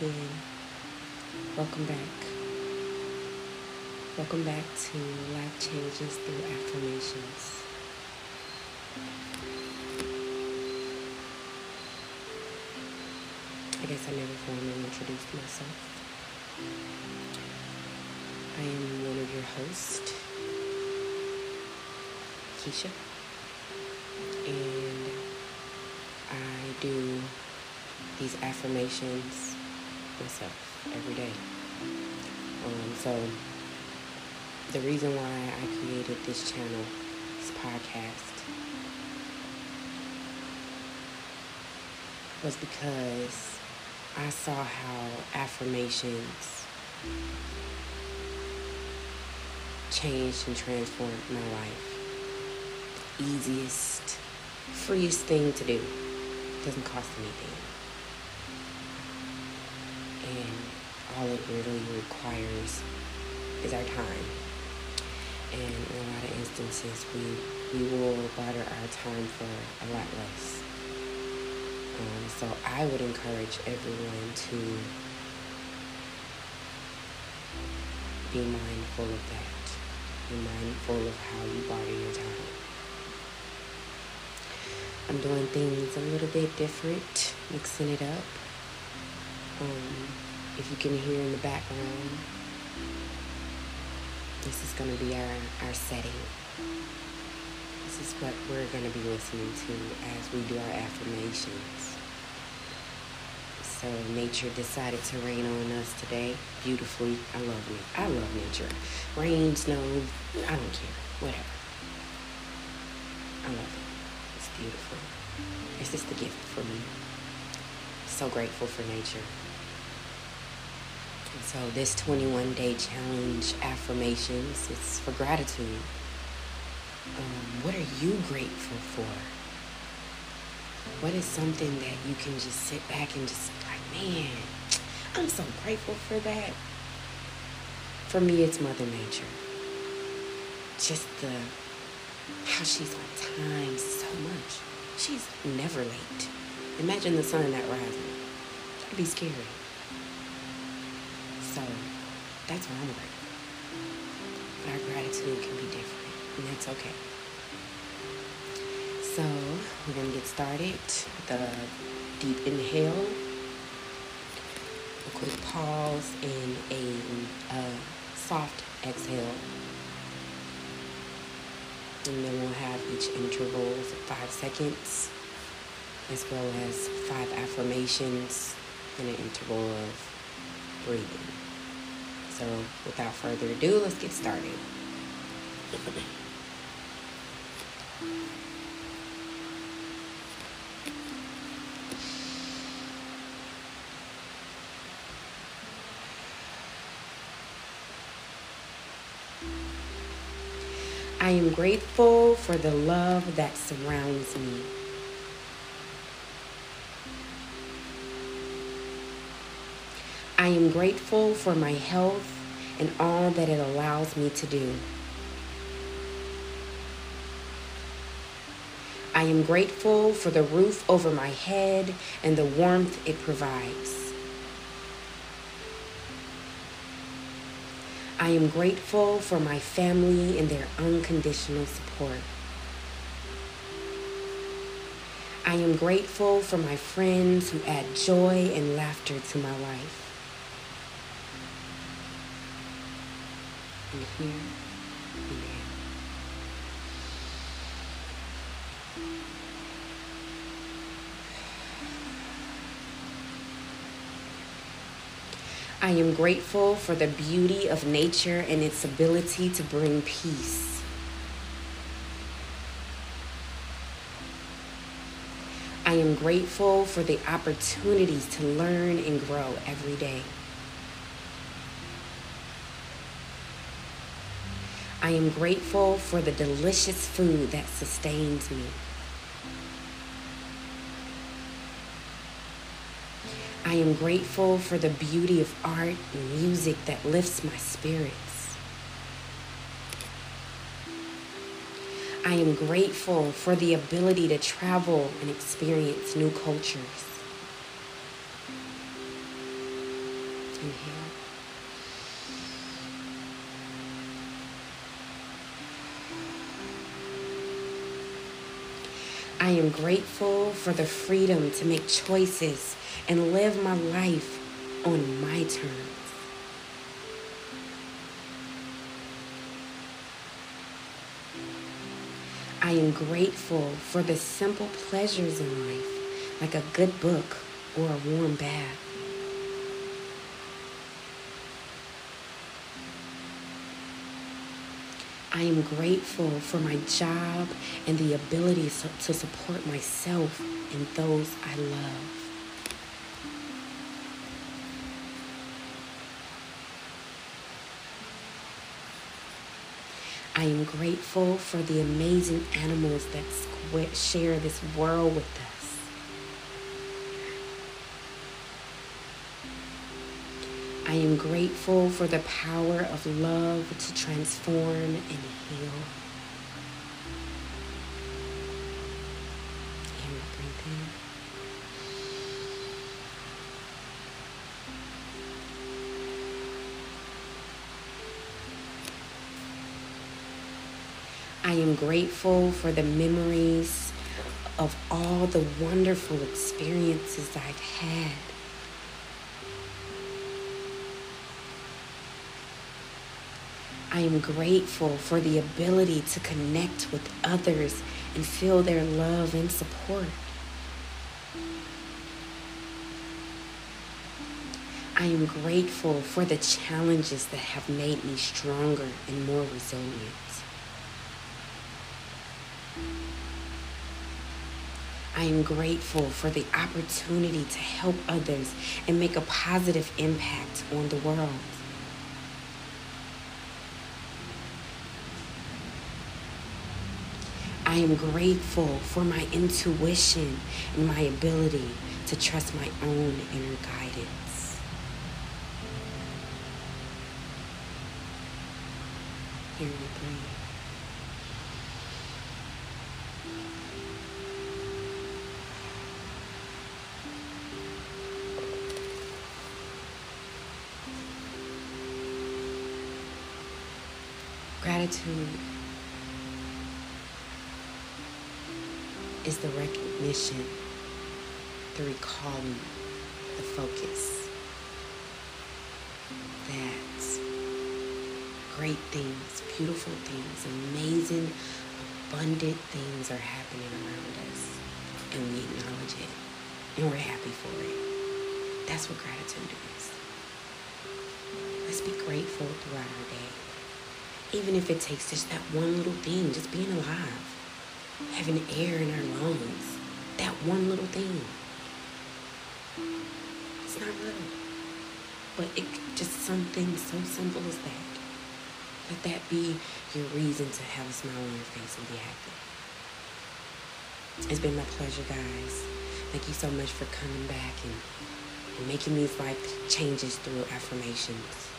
again. Welcome back. Welcome back to Life Changes Through Affirmations. I guess I never formally introduced myself. I am one of your hosts, Keisha, and I do these affirmations myself every day. Um, so the reason why I created this channel, this podcast, was because I saw how affirmations changed and transformed my life. Easiest, freest thing to do. Doesn't cost anything. And all it really requires is our time. And in a lot of instances, we, we will barter our time for a lot less. Um, so I would encourage everyone to be mindful of that. Be mindful of how you barter your time. I'm doing things a little bit different, mixing it up. Um, if you can hear in the background, this is going to be our, our setting. This is what we're going to be listening to as we do our affirmations. So nature decided to rain on us today beautifully. I love it. I love nature. Rain, snow, I don't care. Whatever. I love it. It's beautiful. It's just a gift for me. So grateful for nature. So this 21 day challenge affirmations, it's for gratitude. Um, what are you grateful for? What is something that you can just sit back and just like, man, I'm so grateful for that. For me, it's Mother Nature. Just the how she's on time so much. She's never late. Imagine the sun not rising. That'd be scary. So that's what I'm grateful. But our gratitude can be different, and that's okay. So we're gonna get started with a deep inhale, a quick pause, and a, a soft exhale. And then we'll have each interval five seconds, as well as five affirmations in an interval of breathing. So without further ado, let's get started. I am grateful for the love that surrounds me. I am grateful for my health and all that it allows me to do. I am grateful for the roof over my head and the warmth it provides. I am grateful for my family and their unconditional support. I am grateful for my friends who add joy and laughter to my life. And here and there. I am grateful for the beauty of nature and its ability to bring peace. I am grateful for the opportunities to learn and grow every day. I am grateful for the delicious food that sustains me. I am grateful for the beauty of art and music that lifts my spirits. I am grateful for the ability to travel and experience new cultures. Inhale. I am grateful for the freedom to make choices and live my life on my terms. I am grateful for the simple pleasures in life, like a good book or a warm bath. I am grateful for my job and the ability to support myself and those I love. I am grateful for the amazing animals that share this world with us. I am grateful for the power of love to transform and heal. I am grateful for the memories of all the wonderful experiences I've had. I am grateful for the ability to connect with others and feel their love and support. I am grateful for the challenges that have made me stronger and more resilient. I am grateful for the opportunity to help others and make a positive impact on the world. I am grateful for my intuition and my ability to trust my own inner guidance. Here we breathe. Gratitude is the recognition, the recalling, the focus that great things, beautiful things, amazing, abundant things are happening around us, and we acknowledge it, and we're happy for it. That's what gratitude is. Let's be grateful throughout our day. Even if it takes just that one little thing, just being alive, having air in our lungs, that one little thing. It's not little, but it just something so simple as that. Let that be your reason to have a smile on your face and be happy. It's been my pleasure, guys. Thank you so much for coming back and, and making these life changes through affirmations.